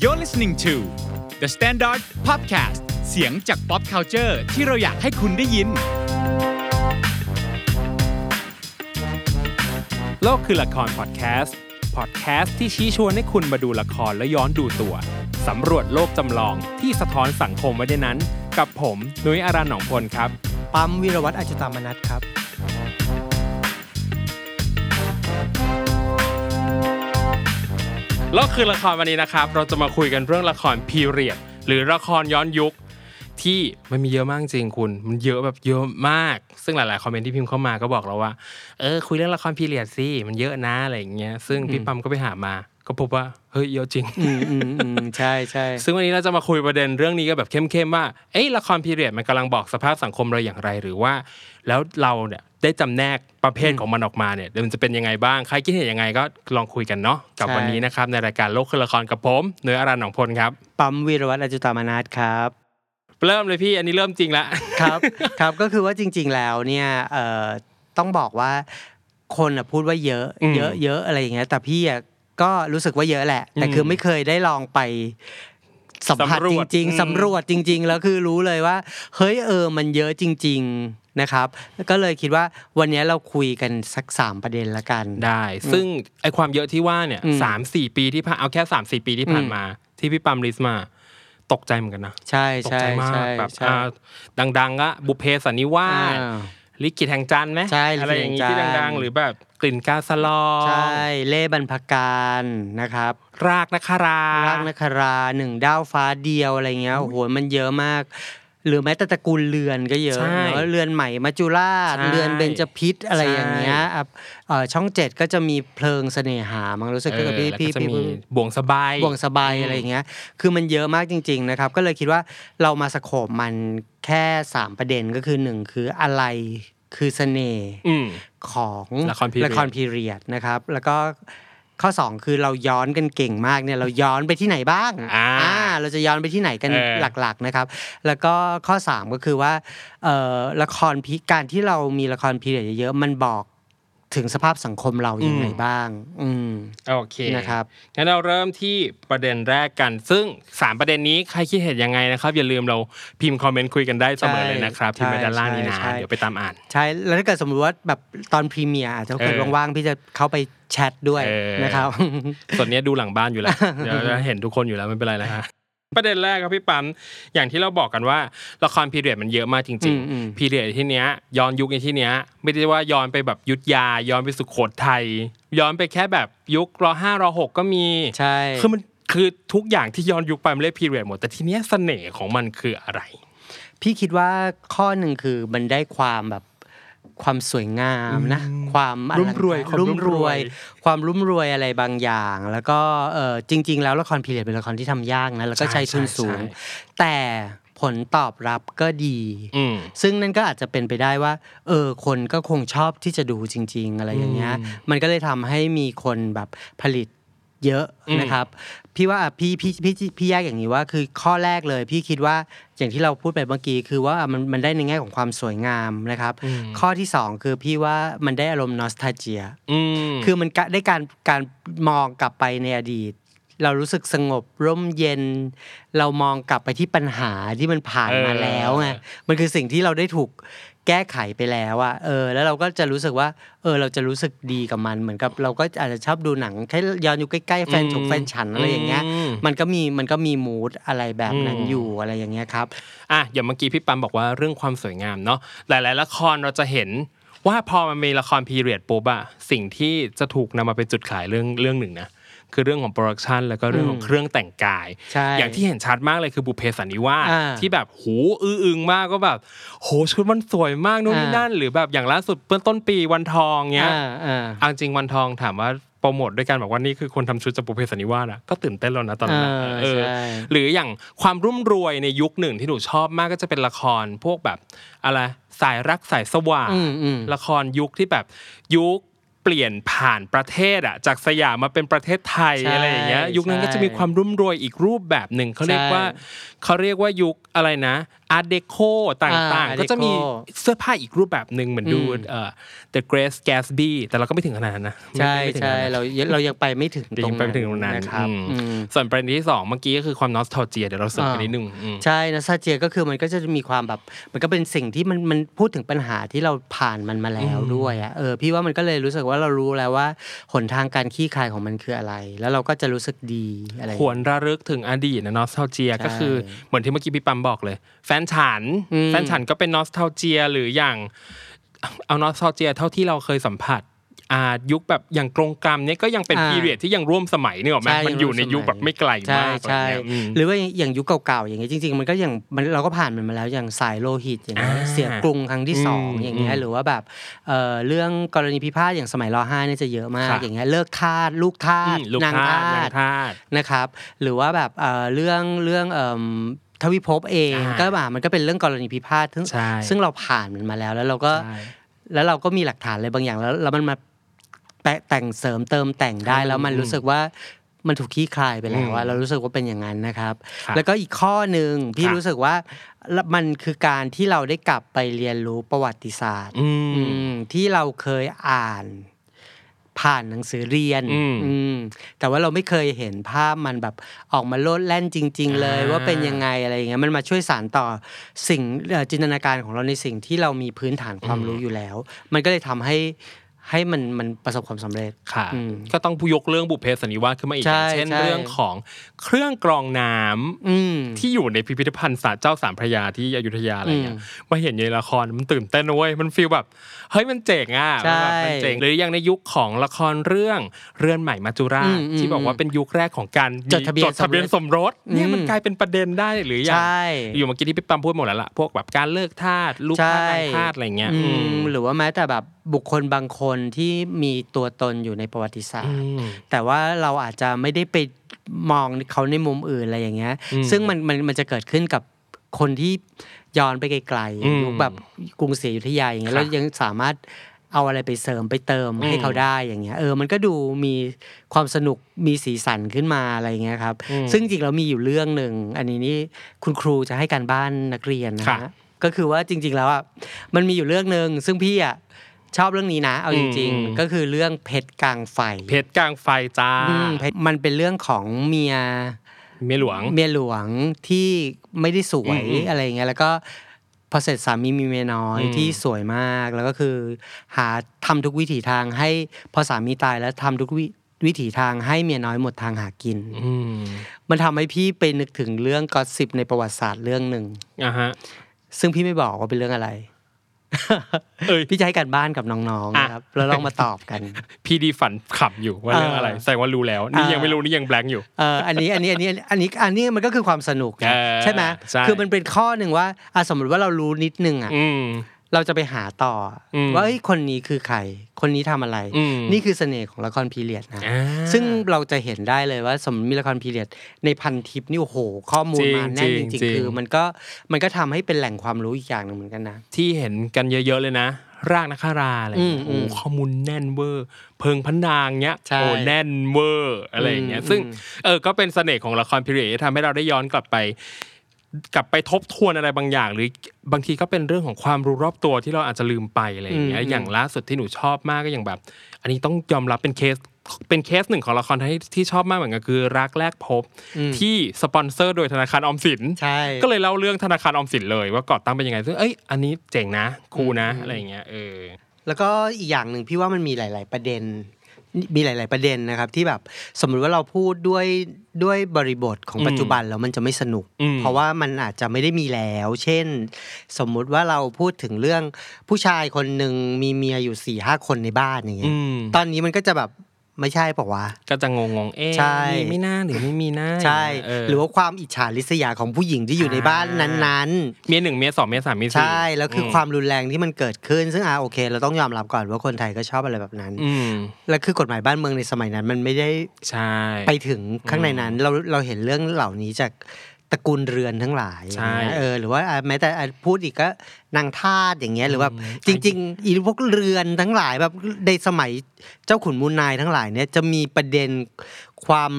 You're listening to The Standard Podcast เสียงจาก pop culture ที่เราอยากให้คุณได้ยิน โลกคือละครพอดแคสต์ พอดแคสต์ที่ชี้ชวนให้คุณมาดูละครและย้อนดูตัว สำรวจโลกจำลองที่สะท้อนสังคมไว้ในนั้น กับผมนุ้ยอารันหนองพลครับ ปั๊มวิรวัตรอาจตามนัทครับ โลกคือละครวันนี้นะครับ เราจะมาคุยกันเรื่องละครพีเรียดหรือละครย้อนยุคที่มันมีเยอะมากจริงคุณ มันเยอะแบบเยอะมาก ซึ่งหลาย ๆ คอมเมนต์ที่พิมพ์เข้ามาก็บอกเราว่า เออ คุยเรื่องละครพีเรียดสิ มันเยอะนะอะไรอย่างเงี้ย ซึ่งพี่ปั๊มก็ไปหามา ก็พบว่า เฮ้ย เยอะจริงอืมอืมอืมใช่ใช่ ซึ่งวันนี้เราจะมาคุยประเด็นเรื่องนี้กันแบบเข้ม ๆ ว่า เอ้ยละครพีเรียดมันกำลังบอกสภาพสังคมเราอย่างไร หรือว่า แล้วเราเนี่ยได้จำแนกประเภทของมันออกมาเนี่ยเดี๋ยวมันจะเป็นยังไงบ้างใครคิดเห็นยังไงก็ลองคุยกันเนาะกับวันนี้นะครับในรายการโลกคือละครกับผมเนื้ออารันหนองพลครับปั๊มวิรวัตรอจุตามนัทครับเริ่มเลยพี่อันนี้เริ่มจริงละครับครับก็คือว่าจริง ๆแล้วเนี่ยเอ่อต้องบอกว่าคนอะพูดว่าเยอะอืมเยอะเยอะอะไรอย่างเงี้ยแต่พี่อะก็รู้สึกว่าเยอะแหละ แต่อืมคือไม่เคยได้ลองไปสัมผัสสำรจวจริงอืมๆสำรวจจริง ๆ แล้วคือรู้เลยว่า เฮ้ยเออมันเยอะจริง ๆ นะครับก็เลยคิดว่าวันนี้เราคุยกันสักสามประเด็นละกันได้ ซึ่งไอความเยอะที่ว่าเนี่ยอืมสามสี่ปีที่ผ่านเอาแค่สามสี่ปีที่ผ่านอืมมา ที่พี่ปั๊มลิสต์มาตกใจเหมือนกันนะใช่ตกใช่ใจมากใช่แบบใช่อ่าดังๆอะบุพเพสันนิวาสอ่าลิขิตแห่งจันทร์ไหมใช่อะไรอย่างงี้ลิขิที่ตแห่งจันทร์ดัง ๆ หรือแบบกลิ่นกาสลองใช่เล่บรรพการนะครับ รากนครา รากนคราหนึ่งดาวฟ้าเดียวอะไรเงี้ยโอ้โหมันเยอะมาก หรือแม้แต่ตระกูลเรือนก็เยอะใช่เนอะเรือนใหม่มัจจุราชใช่เรือนเบญจพิษอะไรอย่างเงี้ยใช่อะเอ่อช่องเจ็ดก็จะมีเพลิงเสน่หามั้งรู้สึกเอก็อพี่แล้วพี่ก็จะพี่มีบ่วงสบายบ่วงสบายอะไรอย่างเงี้ย คือมันเยอะมากจริง ๆนะครับ ก็เลยคิดว่าเรามาสโคบมันแค่สามประเด็นก็คือหนึ่งคืออะไรคือเสน่ห์อืมของละคร period ละครพีเรียดนะครับ แล้วก็ ข้อ 2 คือเราย้อนกันเก่งมากเนี่ยเราย้อนไปที่ไหนบ้างอ่าเราจะย้อนไปที่ไหนกันเออหลักๆนะครับ แล้วก็ข้อ 3 ก็คือว่าเอ่อละครพีการที่เรามีละครพีเรียดเยอะๆมันบอกถึงสภาพสังคมเรายังไงบ้าง อืมโอเคนะครับงั้นเราเริ่มที่ประเด็นแรกกัน ซึ่งสามประเด็นนี้ใครคิดเห็นยังไงนะครับ อย่าลืมเราพิมพ์คอมเมนต์คุยกันได้เสมอเลยนะครับใช่พิมพ์ไว้ด้านล่างนี้นะใช่เดี๋ยวไปตามอ่าน ใช่ แล้วถ้าเกิดสมมติว่าแบบตอนพรีเมียร์อาจจะเกิดเออว่างๆพี่จะเข้าไป แชทด้วยเออนะครับส่วนเนี้ยดูหลังบ้านอยู่แล้วเดี๋ยวจะเห็นทุกคนอยู่แล้วไม่เป็นไรนะฮะประเด็นแรกครับพี่ปั๊มอย่างที่เราบอกกันว่าละครพีเรียดมันเยอะมากจริงอืมอืมๆพีเรียดที่เนี้ยย้อนยุคในที่เนี้ย ไม่ได้ว่าย้อนไปแบบยุทธยา ย้อนไปสุโขทัยย้อนไปแค่แบบยุครห้ารหกก็มีใช่คือมันคือทุกอย่างที่ย้อนยุคไปมันเรียกพีเรียดหมดแต่ทีเนี้ยเสน่ห์ของมันคืออะไร พี่คิดว่าข้อหนึ่งคือมันได้ความแบบ ความสวยงามนะความอลังรุ่มรวยความรุ่รุ่มมรรววยยความรุ่มรวยอะไรบางอย่าง แล้วก็เออจริง ๆ แล้วละครพีเรียดเป็นละครที่ทำยากนะแล้วก็ใช่ใช้ทุนใช่สูงใช่แต่ผลตอบรับก็ดีอืมซึ่งนั่นก็อาจจะเป็นไปได้ว่า เออ คนก็คงชอบที่จะดูจริง ๆ อะไรอย่างเงี้ยอืมมันก็เลยทำให้มีคนแบบผลิต เยอะอืมนะครับพี่ว่าอะพี่พี่พี่พี่แยกอย่างนี้ว่าคือข้อแรกเลย พี่คิดว่าอย่างที่เราพูดไปเมื่อกี้คือว่ามันมันได้ในแง่ของความสวยงามนะครับอืมข้อที่สองคือพี่ว่ามันได้อารมณ์นอสตาเจียอืมคือมันกะได้การการมองกลับไปในอดีต เรารู้สึกสงบร่มเย็น เรามองกลับไปที่ปัญหาที่มันผ่านมาแล้วไงมันคือสิ่งที่เราได้ถูก แก้ไขไปแล้วอะเออ แล้วเราก็จะรู้สึกว่า เออ เราจะรู้สึกดีกับมัน เหมือนกับเราก็อาจจะชอบดูหนังแค่ย้อนอยู่ใกล้ๆแฟนฉกแฟนฉันอะไรอย่างเงี้ยมมันก็มีมันก็มีมู้ดอะไรแบบนั้นอืมอยู่อะไรอย่างเงี้ยครับ อะอย่างเมื่อกี้พี่ปั๊มบอกว่าเรื่องความสวยงามเนาะ หลาย ๆ ละครเราจะเห็นว่าพอมันมีละคร period ปุ๊บอะสิ่งที่จะถูกนำมาเป็นจุดขายเรื่องเรื่องหนึ่งนะ คือเรื่องของ production แล้วก็เรื่องของอืมเครื่องแต่งกายใช่อย่างที่เห็นชัดมากเลยคือบุพเพสันนิวาสอ่าที่แบบหูอื้ออึงมากก็แบบ โหชุดมันสวยมากนู่นนี่อ่านั่นั่น หรือแบบอย่างล่าสุดเมื่อต้นปีวันทองเงี้ยอ่าอ่าเอาจริงวันทองถามว่าโปรโมทด้วยการบอกว่านี่คือคนทำชุดจากบุพเพสันนิวาสอะก็ตื่นเต้นแล้วนะตอนนั้นอะเออเออใช่หรืออย่างความรุ่มรวยในยุคหนึ่งที่หนูชอบมากก็จะเป็นละครพวกแบบอะไรสายรักสายสว่างอืมอืมละครยุคที่แบบยุค เปลี่ยนผ่านประเทศอะจากสยามมาเป็นประเทศไทยใช่อะไรอย่างเงี้ยยุคนั้นก็จะมีใช่ความรุ่มรวยอีกรูปแบบหนึ่งเขาเรียกว่าเขาเรียกว่ายุคอะไรนะอาร์เดโคต่างอ่าๆ Art ก็จะมี Deco เสื้อผ้าอีกรูปแบบหนึ่งเหมือนดูอืมเอ่อ The Great Gatsby แต่เราก็ไม่ถึงขนาดนั้นนะใช่ไม่ถึงขใช่นาดนั้นเราเรายังไปไม่ถึงตยัรงงไปไม่ถึงตรงนั้นนะครับอืมอืมส่วนประเด็นที่สองเมื่อกี้ก็คือความนอสท a เจียเดี๋ยวเราเสริมกันอ่านินิดนึงอืมใช่นะซาเจียก็คือมันก็จะมีความแบบมันก็เป็นสิ่งที่มันมันพูดถึงปัญหาที่เราผ่านมันมาแล้วด้วยอะเออพี่ว่ามันก็เลยรู้สึกว่าเรารู้แล้วว่าหนทางการขี้คายของมันคืออะไร แล้วเราก็จะรู้สึกดีอะไรควรระลึกถึงอดีตนะนอสท a เจียใช่ก็คือเหมือนที่เมื่อกี้พี่ปั๊มบอกเลย แฟนฉันอืมแฟนฉันก็เป็นนอสท a เจียหรืออย่างเอานอสท a เจียเท่าที่เราเคยสัมผัส อ่ายุคแบบอย่างกรงกรรมเนี่ยก็ยังเป็นอ่าพีเรียดที่ยังร่วมสมัยเนี่ยหรอกไหมใช่มันอยู่ในยุคแบบไม่ไกลใช่มากใช่อะไรเงี้ยอืมหรือว่าอย่างยุคเก่าๆอย่างเงี้ยจริง ๆ มันก็อย่างมันเราก็ผ่านมันมาแล้วอย่างสายโลหิตอย่างเงี้ยอ่าเสียกรุงครั้งที่สองอืมอย่างเงี้ยอืมหรือว่าแบบเอ่อเรื่องกรณีพิพาทอย่างสมัยรห้าเนี่ยจะเยอะมากค่ะอย่างเงี้ยเลิกทาสลูกทาอืสมลูกนางทาทาสนางสทาสนะครับ หรือว่าแบบเอ่อเรื่องเรื่องเอ่มทวิภพเองอ่าก็แบบมันก็เป็นเรื่องกรณีพิพาทซึ่งใช่ซึ่งเราผ่านมันมาแล้วแล้วเราก็ใช่แล้วเราก็มีหลักฐานอะไรบางอย่างแล้วแล้วมันมา แปะแต่งเสริมเติมแต่งได้อืมแล้วมันรู้สึกว่ามันถูกขี้คลายไปแล้วว่าอืมเรารู้สึกว่าเป็นอย่างนั้นนะครับครับแล้วก็อีกข้อหนึ่งพี่ครับรู้สึกว่ามันคือการที่เราได้กลับไปเรียนรู้ประวัติศาสตร์อืมอืมที่เราเคยอ่านผ่านหนังสือเรียนอืมอืมแต่ว่าเราไม่เคยเห็นภาพมันแบบออกมาโลดแล่นจริง ๆ เลยอ่าว่าเป็นยังไงอะไรอย่างเงี้ยมันมาช่วยสานต่อสิ่งเอ่อจินตนาการของเราในสิ่งที่เรามีพื้นฐานความรู้อยู่แล้ว มันก็เลยทำให้ ให้มันมันประสบความสำเร็จค่ะอืมก็ต้องพูยกเรื่องบุพเพสันนิวาสขึ้นมาอีกใช่อย่างเช่นใช่เรื่องของเครื่องกรองน้ำอืมที่อยู่ในพิพิธภัณฑ์ศาลเจ้าสามพระยาที่อยุธยาอะไรเงี้ยอืมมาเห็นในละครมันตื่นเต้นนะเว้ยมันฟีลแบบเฮ้ยมันเจ๋งอะใช่มันแบบมันเจ๋งหรืออย่างในยุคของละครเรื่องเรือนใหม่มาจุราชอืมอืมที่บอกว่าเป็นยุคแรกของการมีจดทะเบียนจดทะเบียนสมรสเนี่ยอืมมันกลายเป็นประเด็นได้หรืออย่างใช่อยู่เมื่อกี้ที่พี่ปั๊มพูดหมดแล้วล่ะพวกแบบการเลิกทาสลูกทาสนางทาสอะไรเงี้ยอือืมมหรือว่าแม้แต่แบบบุคคลบางคนที่มีตัวตนอยู่ในประวัติศาสตอืร์มแต่ว่าเราอาจจะไม่ได้ไปมองเขาในมุมอื่นอะไรอย่างเงี้ยอืมซึ่งมันมันมันจะเกิดขึ้นกับคนที่ย้อนไปไกลอืมๆยุคแบบกรุงศรีอยุธยาอย่างเงี้ยค่ะเรายังสามารถเอาอะไรไปเสริมไปเติมอืมให้เขาได้อย่างเงี้ยเออมันก็ดูมีความสนุกมีสีสันขึ้นมาอะไรเงี้ยครับอืมซึ่งจริงๆเรามีอยู่เรื่องหนึ่งอันนี้นี่คุณครูจะให้การบ้านนักเรียนนะค่ะฮะก็คือว่าจริง ๆแล้วอะมันมีอยู่เรื่องหนึ่งซึ่งพี่อะ ชอบเรื่องนี้นะ เอาจริงอืมๆก็คือเรื่องเพชรกลางไฟ เพชรกลางไฟจ้าอืมเพชรมันเป็นเรื่องของเมียเมียหลวงเมียหลวงที่ไม่ได้สวยอืมอืมอะไรอย่างเงี้ยแล้วก็พอเสร็จสามีมีเมียน้อยอืมที่สวยมากแล้วก็คือ หาทำทุกวิถีทางให้พอสามีตายแล้วทำทุกวิวิถีทางให้เมียน้อยหมดทางหากินอืมมันทำให้พี่ไปนึกถึงเรื่องก็สิบในประวัติศาสตร์เรื่องหนึ่งอะฮะซึ่งพี่ไม่บอกว่าเป็นเรื่องอะไรเอ้ย พี่จะให้การบ้านกับน้องๆอะนะครับแล้วลองมาตอบกัน พี่ดีฝันขำอยู่ว่าเรื่องอะไรเออแสดงว่ารู้แล้ว นี่ยังเออไม่รู้นี่ยังแบงค์อยู่เอออันนี้อันนี้อันนี้อันนี้อันนี้มันก็คือความสนุกไงเออใช่ไหมใช่คือมันเป็นข้อหนึ่งว่าอะสมมติว่าเรารู้นิดนึงอะอืม เราจะไปหาต่ออมว่าเอ้ยคนนี้คือใคร คนนี้ทำอะไรอืมนี่คือเสน่ห์ของละครพีเรียดนะอ่าซึ่งเราจะเห็นได้เลยว่า สมมติมีละครพีเรียด ในพันทิปนี่โอ้โห ข้อมูลจริงมาแน่นจริจงริงจริงๆคือ มันก็มันก็ทำให้เป็นแหล่งความรู้อีกอย่างหนึ่งเหมือนกันนะ ที่เห็นกันเยอะๆเลยนะรากนักคาราอะไรเงี้ยอืมโอ้อืมข้อมูลแน่นเวอร์ เพิงพันนางเงี้ยใช่โอ้แน่นเวอร์อะไรอย่างเงี้ยอืมซึ่งอืมเออก็เป็นเสน่ห์ของละครพิเรยทำให้เราได้ย้อนกลับไป กลับไปทบทวนอะไรบางอย่าง หรือบางทีก็เป็นเรื่องของความรู้รอบตัวที่เราอาจจะลืมไปอะไรอย่างเงี้ยอืมอย่างล่าสุดที่หนูชอบมากก็อย่างแบบ อันนี้ต้องยอมรับเป็นเคสเป็นเคสหนึ่งของละครไทยที่ชอบมากเหมือนกันคือรักแรกพบอืมที่สปอนเซอร์โดยธนาคารออมสินใช่ก็เลยเล่าเรื่องธนาคารออมสินเลย ว่าก่อตั้งเป็นยังไงซึ่งเอ้ยอันนี้เจ๋งนะคูลนะอะไรอย่างเงี้ยเออแล้วก็อีกอย่างหนึ่งพี่ว่ามันมีหลาย ๆ ประเด็น มีหลาย ๆ ประเด็นนะครับ ที่แบบสมมุติว่าเราพูดด้วยด้วยบริบทของอืมปัจจุบันแล้วมันจะไม่สนุกอืมเพราะว่ามันอาจจะไม่ได้มีแล้ว เช่น สมมุติว่าเราพูดถึงเรื่องผู้ชายคนหนึ่งมีเมียอยู่สี่ห้าคนในบ้านอย่างเงี้อืยมตอนนี้มันก็จะแบบ ไม่ใช่ปะวะ ก็จะงงงๆเอ๊ะใช่มีไม่น่าหรือไม่มีน่าใช่เออหรือว่าความอิจฉาริษยาของผู้หญิงที่อยู่ในบ้านนั้นเมียหนึ่งเมียสองเมียสามเมียๆสี่ใช่แล้วคือความรุนแรงที่มันเกิดขึ้น ซึ่งอ่าโอเค เราต้องยอมรับก่อนว่าคนไทยก็ชอบอะไรแบบนั้นอืมและคือกฎหมายบ้านเมืองในสมัยนั้นมันไม่ได้ใช่ไปถึงข้างในนั้น เราเราเห็นเรื่องเหล่านี้จาก ตระกูลเรือนทั้งหลายใช่อย่างเงี้ยเออหรือว่าอะแม้แต่อะพูดอีกก็นางทาสอย่างเงี้ยหรือว่าจริง ๆ อีพวกเรือนทั้งหลายแบบในสมัยเจ้าขุนมูลนายทั้งหลายเนี่ยจะมีประเด็นความ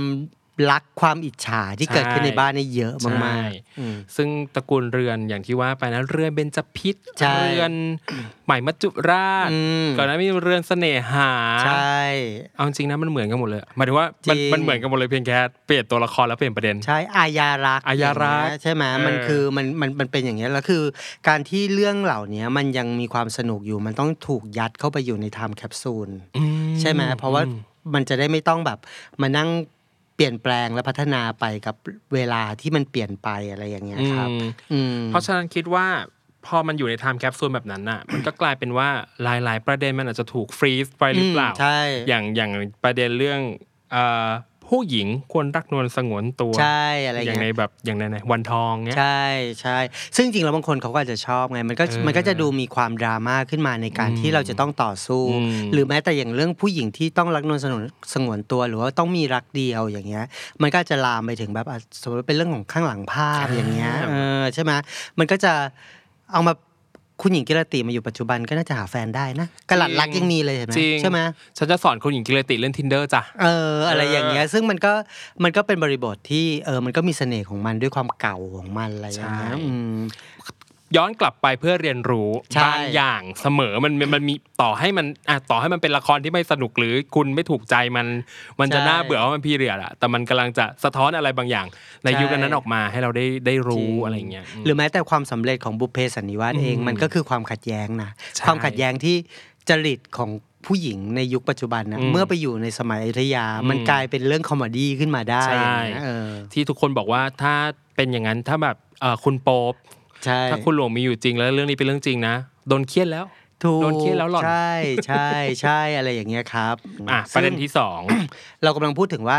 รักความอิจฉาที่เกิดขึ้นในบ้านเนี่ยเยอะมากๆอืมซึ่งตระกูลเรือนอย่างที่ว่าไปนะเรือนเบญจพิษใช่เรือนใหม่มัจจุราชอืมก่อนหน้านี้มีเรือนเสน่หาใช่เอาจริงนะมันเหมือนกันหมดเลยหมายถึงว่ามันจริงมันเหมือนกันหมดเลยเพียงแค่เปลี่ยนตัวละครแล้วเปลี่ยนประเด็นใช่อายารักษ์อายารักษ์องเงี้ยใช่ไหมเออมันคือมันมันมันเป็นอย่างเงี้ยแล้วคือ การที่เรื่องเหล่านี้มันยังมีความสนุกอยู่มันต้องถูกยัดเข้าไปอยู่ในไทม์แคปซูลอืใช่ไหมเพราะว่าอืมมันจะได้ไม่ต้องแบบมานั่งเป ลี่ยนแปลงและพัฒนาไปกับเวลาที่มันเปลี่ยนไปอะไรอย่างเงี้ยครับอืมอืมเพราะฉะนั้นคิดว่าพอมันอยู่ใน time capsule แบบนั้นน่ะ มันก็กลายเป็นว่าหลาย ๆ ประเด็นมันอาจจะถูก freeze ไปหรือเปล่าอืมใช่อย่างอย่างประเด็นเรื่องเอ่อ ผู้หญิงควรรักนวลสงวนตัวใช่อะไรอย่างในเงี้ยแบบอย่างในในวันทองเนี้ยใช่ใช่ซึ่งจริงๆแล้วบางคนเขาก็อาจจะชอบไงมันก็เออมันก็จะดูมีความดราม่าขึ้นมาในการอืมที่เราจะต้องต่อสู้อืมหรือแม้แต่อย่างเรื่องผู้หญิงที่ต้องรักนวลสงวนสงวนตัวหรือว่าต้องมีรักเดียวอย่างเงี้ย มันก็จะลามไปถึงแบบอะสมมติเป็นเรื่องของข้างหลังภาพอย่างเงี้ยเออใช่ไหมมันก็จะเอามา คุณหญิงกิรติมาอยู่ปัจจุบันก็น่าจะหาแฟนได้นะกระหลัดรักยังมีเลยเห็นไหมจริงใช่ไหมฉันจะสอนคุณหญิงกิรติเล่น tinder จ้ะเอออะไรอย่างเงี้ยซึ่งมันก็มันก็เป็นบริบทที่เออมันก็มีเสน่ห์ของมันด้วยความเก่าของมันอะไรอย่างเงี้ยใช่อืม ย้อนกลับไปเพื่อเรียนรู้ใช่ บางอย่างเสมอมันมันมันมีต่อให้มันอะต่อให้มันเป็นละครที่ไม่สนุกหรือคุณไม่ถูกใจมัน มันจะน่าเบื่อว่ามัน period อะแต่มันกำลังจะสะท้อนอะไรบางอย่าง ในยุคนั้นๆออกมาให้เราได้ได้รู้อะไรอย่างเงี้ย หรือแม้แต่ความสำเร็จของบุพเพสันนิวาสเองอืมมันก็คือความขัดแย้งนะใช่ความขัดแย้งที่จริตของผู้หญิงในยุคปัจจุบันนะอืมเมื่อไปอยู่ในสมัยอยุธยา มันอืมกลายเป็นเรื่อง comedy ขึ้นมาได้ใช่อย่างเงี้ยเออ ที่ทุกคนบอกว่าถ้าเป็นอย่างนั้นถ้าแบบเอ่อคุณโป๊ปใช่ ถ้าคุณหลวงมีอยู่จริงแล้วเรื่องนี้เป็นเรื่องจริงนะโดนเครียดแล้วถูกโดนเครียดแล้วหล่อนใช่ใช่ใช่อะไรอย่างเงี้ยครับอะประเด็นซึ่งที่สองเรากำลังพูดถึงว่า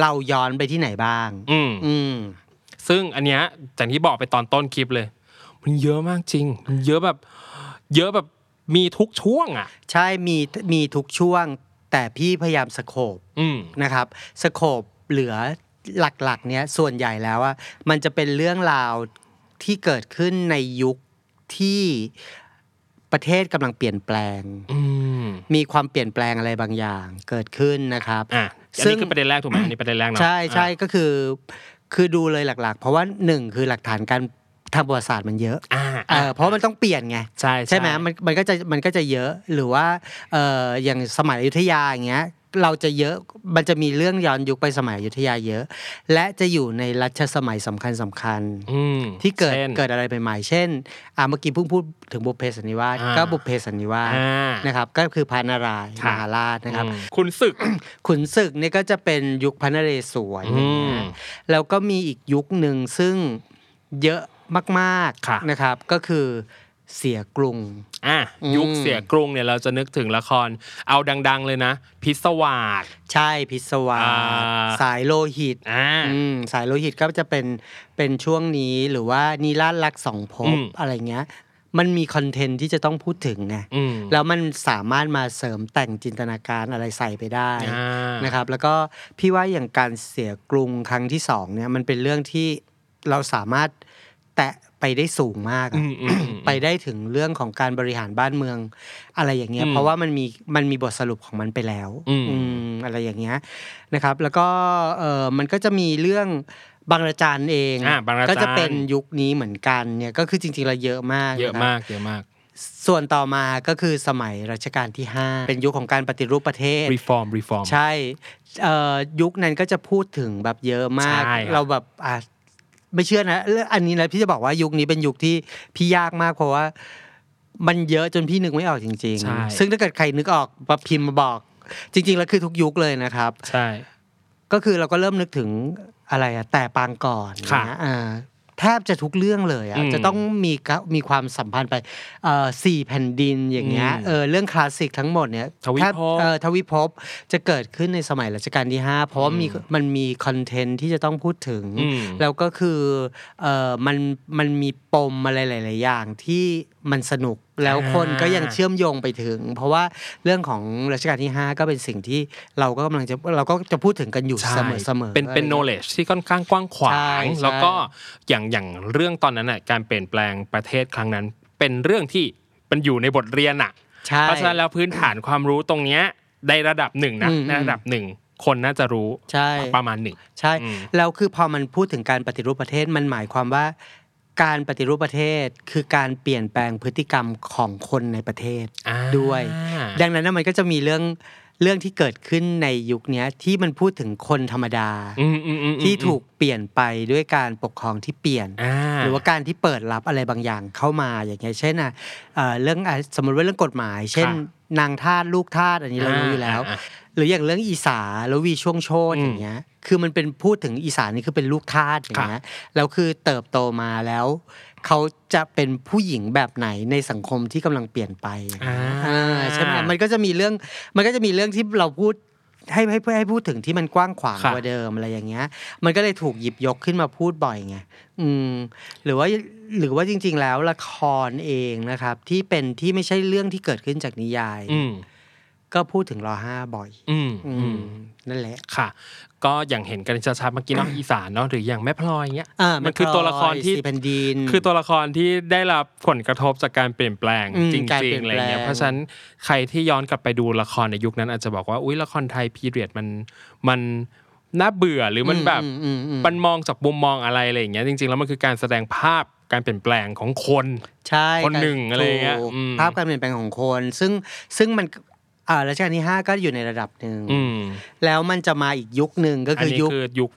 เราย้อนไปที่ไหนบ้าง อืมอืมซึ่งอันเนี้ยจากที่บอกไปตอนต้นคลิปเลย มันเยอะมากจริง มันเยอะแบบ เยอะแบบมีทุกช่วงอะ ใช่มีมีทุกช่วง แต่พี่พยายามสโคบอืมนะครับสโคบเหลือหลักๆ เนี้ยส่วนใหญ่แล้วว่ามันจะเป็นเรื่องราว ที่เกิดขึ้นในยุคที่ประเทศกำลังเปลี่ยนแปลงอืมมีความเปลี่ยนแปลงอะไรบางอย่างเกิดขึ้นนะครับอะอันซึ่นี้งคือประเด็นแรกถูกไหมอันนี้ประเด็นแรกเนาะใช่ใช่อะก็คือ คือดูเลยหลัก ๆ เพราะว่าหนึ่งคือหลักฐานการทางประวัติศาสตร์มันเยอะอ่าเออเพราะมันต้องเปลี่ยนไง ใช่ใช่ไหมมันมันก็จะมันก็จะเยอะหรือว่าเอ่ออย่างสมัยอยุธยาอย่างเงี้ย เราจะเยอะมันจะมีเรื่องย้อนยุคไปสมัยอยุธยาเยอะ และจะอยู่ในรัชสมัยสำคัญสำคัญอืมที่เกิดช่นเกิดอะไรใหม่ๆเช่นอ่าเมื่อกี้เพิ่งพูดถึงบุพเพสันนิวาสอ่าก็บุพเพสันนิวาสอ่านะครับก็คือพระนารายณ์ค่ะมหาราชนะครับอืมคุณศึกขุนศึกเนี่ยก็จะเป็นยุคพระนเรศวรอย่างเงี้อืยมแล้วก็มีอีกยุคหนึ่งซึ่งเยอะมากค่ะๆนะครับก็คือเสียกรุง อะอืมยุคเสียกรุงเนี่ยเราจะนึกถึงละคร เอาดัง ๆ เลยนะ พิศวาสใช่พิศวาอ่าสสายโลหิตอ่าอืมสายโลหิตก็จะเป็นเป็นช่วงนี้หรือว่านิราศรักสองภอืพมอะไรเงี้ยมันมีคอนเทนต์ที่จะต้องพูดถึงไงอืมแล้วมันสามารถมาเสริมแต่งจินตนาการอะไรใส่ไปได้อ่านะครับ แล้วก็พี่ว่าอย่างการเสียกรุงครั้งที่สองเนี่ยมันเป็นเรื่องที่เราสามารถแตะ ไปได้สูงมากอะอืมอืมอืมไปได้ถึงเรื่องของการบริหารบ้านเมือง อะไรอย่างเงี้ยอืมเพราะว่ามันมีมันมีบทสรุปของมันไปแล้วอืมอืมอะไรอย่างเงี้ยนะครับ แล้วก็เออมันก็จะมีเรื่องบางระจันเองอ่าบางระจันก็จะเป็นยุคนี้เหมือนกันเนี่ยก็คือจริงๆเราเยอะมากเยอะนครับมากเยอะมากส่วนต่อมาก็คือสมัยรัชกาลที่ 5 เป็นยุคของการปฏิรูปประเทศ reform reform ใช่เอ่อยุคนั้นก็จะพูดถึงแบบเยอะมากใช่ครับเราแบบอะ ไม่เชื่อนะเรื่องอันนี้นะพี่จะบอกว่ายุคนี้เป็นยุคที่พี่ยากมากเพราะว่า มันเยอะจนพี่นึกไม่ออกจริงใช่ๆซึ่งถ้าเกิดใครนึกออกมาพิมพ์มาบอก จริง ๆ แล้วคือทุกยุคเลยนะครับ ใช่ ก็คือเราก็เริ่มนึกถึงอะไรอะแต่ปางก่อนค่ะนะอ่า แทบจะทุกเรื่องเลยอะอืมจะต้องมีกะมีความสัมพันธ์ไปเอ่อสี่แผ่นดินอย่างเงี้ยอืมเออเรื่องคลาสสิกทั้งหมดเนี่ยทวิภพแทบเออทวิภพจะเกิดขึ้นในสมัยรัชกาลที่ 5 เพราะว่ามีมันมีคอนเทนต์ที่จะต้องพูดถึงอืมแล้วก็คือเออมันมันมีปมอะไรหลาย ๆ อย่างที่มันสนุก แล้วคนก็ยังอ่าเชื่อมโยงไปถึง เพราะว่าเรื่องของรัชกาลที่ 5 ก็เป็นสิ่งที่เราก็กำลังจะเราก็จะพูดถึงกันอยู่ใช่เสมอเสมอเป็นเป็นอะไร knowledge ที่ค่อนข้างกว้างขวาใช่งใช่แล้วก็อย่างอย่างเรื่องตอนนั้นน่ะการเปลี่ยนแปลงประเทศครั้งนั้น เป็นเรื่องที่มันอยู่ในบทเรียนอะใช่เพราะฉะนั้นแล้วพื้นฐานความรู้ตรงเนี้ยในระดับหนึ่งนะอืมในระดับหนึ่งคนน่าจะรู้ใช่ประมาณหนึ่งใช่อืมแล้วคือพอมันพูดถึงการปฏิรูปประเทศมันหมายความว่า การปฏิรูปประเทศคือการเปลี่ยนแปลงพฤติกรรมของคนในประเทศอ่าด้วย ดังนั้นนะมันก็จะมีเรื่องเรื่องที่เกิดขึ้นในยุคเนี้ยที่มันพูดถึงคนธรรมดาอืมอืมอืมอืมที่ถูกเปลี่ยนไปด้วยการปกครองที่เปลี่ยนอ่าหรือว่าการที่เปิดรับอะไรบางอย่างเข้ามาอย่างเงี้ยเช่นอะเอ่อเรื่องอะสมมติว่าเรื่องกฎหมาย เช่นค่ะนางทาสลูกทาสอันนี้เรารู้อยู่แล้วอ่าอ่าหรืออย่างเรื่องอีสาแล้ววีช่วงโชดอืมอย่างเงี้ย คือมันเป็นพูดถึงอีสานนี่คือเป็นลูกทาสอย่างเงี้ยแล้วคือเติบโตมาแล้วเขาจะเป็นผู้หญิงแบบไหนในสังคมที่กำลังเปลี่ยนไปอย่างเงี้ยอ่าอ่าใช่ไหมมันก็จะมีเรื่องมันก็จะมีเรื่องที่เราพูดให้ให้ให้พูดถึงที่มันกว้างขวางค่ะกว่าเดิมอะไรอย่างเงี้ย มันก็เลยถูกหยิบยกขึ้นมาพูดบ่อยไงอืมหรือว่าหรือว่าจริง ๆ แล้วละครเองนะครับ ที่เป็นที่ไม่ใช่เรื่องที่เกิดขึ้นจากนิยาย อืมก็พูดถึงรอห้าบ่อย อืมอือืมมนั่นแหละค่ะ ก็อย่างเห็นกันชัดๆเมื่อกี้เนาะอีสานเนาะหรืออย่างแม่พลอยเงี้ยอ่ามันคือตัวละครที่สีแผ่นดินคือตัวละครที่ได้รับผลกระทบจากการเปลี่ยนแปลงอืมจริงการๆเปลี่ยนอะไรแปลงเงี้ยเพราะฉะนั้นใครที่ย้อนกลับไปดูละครในยุคนั้น อาจจะบอกว่าอุ้ยละครไทยพีเรียดมันมันน่าเบื่อหรือมันแบบอืมอืมอืมมันมองจากมุมมองอะไรอะไรอย่างเงี้ยจริงๆแล้วมันคือการแสดงภาพการเปลี่ยนแปลงของคนใช่คนหนึ่งอะไรอย่างเงี้ยถูกอืมภาพการเปลี่ยนแปลงของคน ซึ่งซึ่งมัน อ่ารัชกาลที่ห้าก็อยู่ในระดับหนึ่งอืมแล้วมันจะมาอีกยุคหนึ่งก็อันคือนี้ยุคคือยุค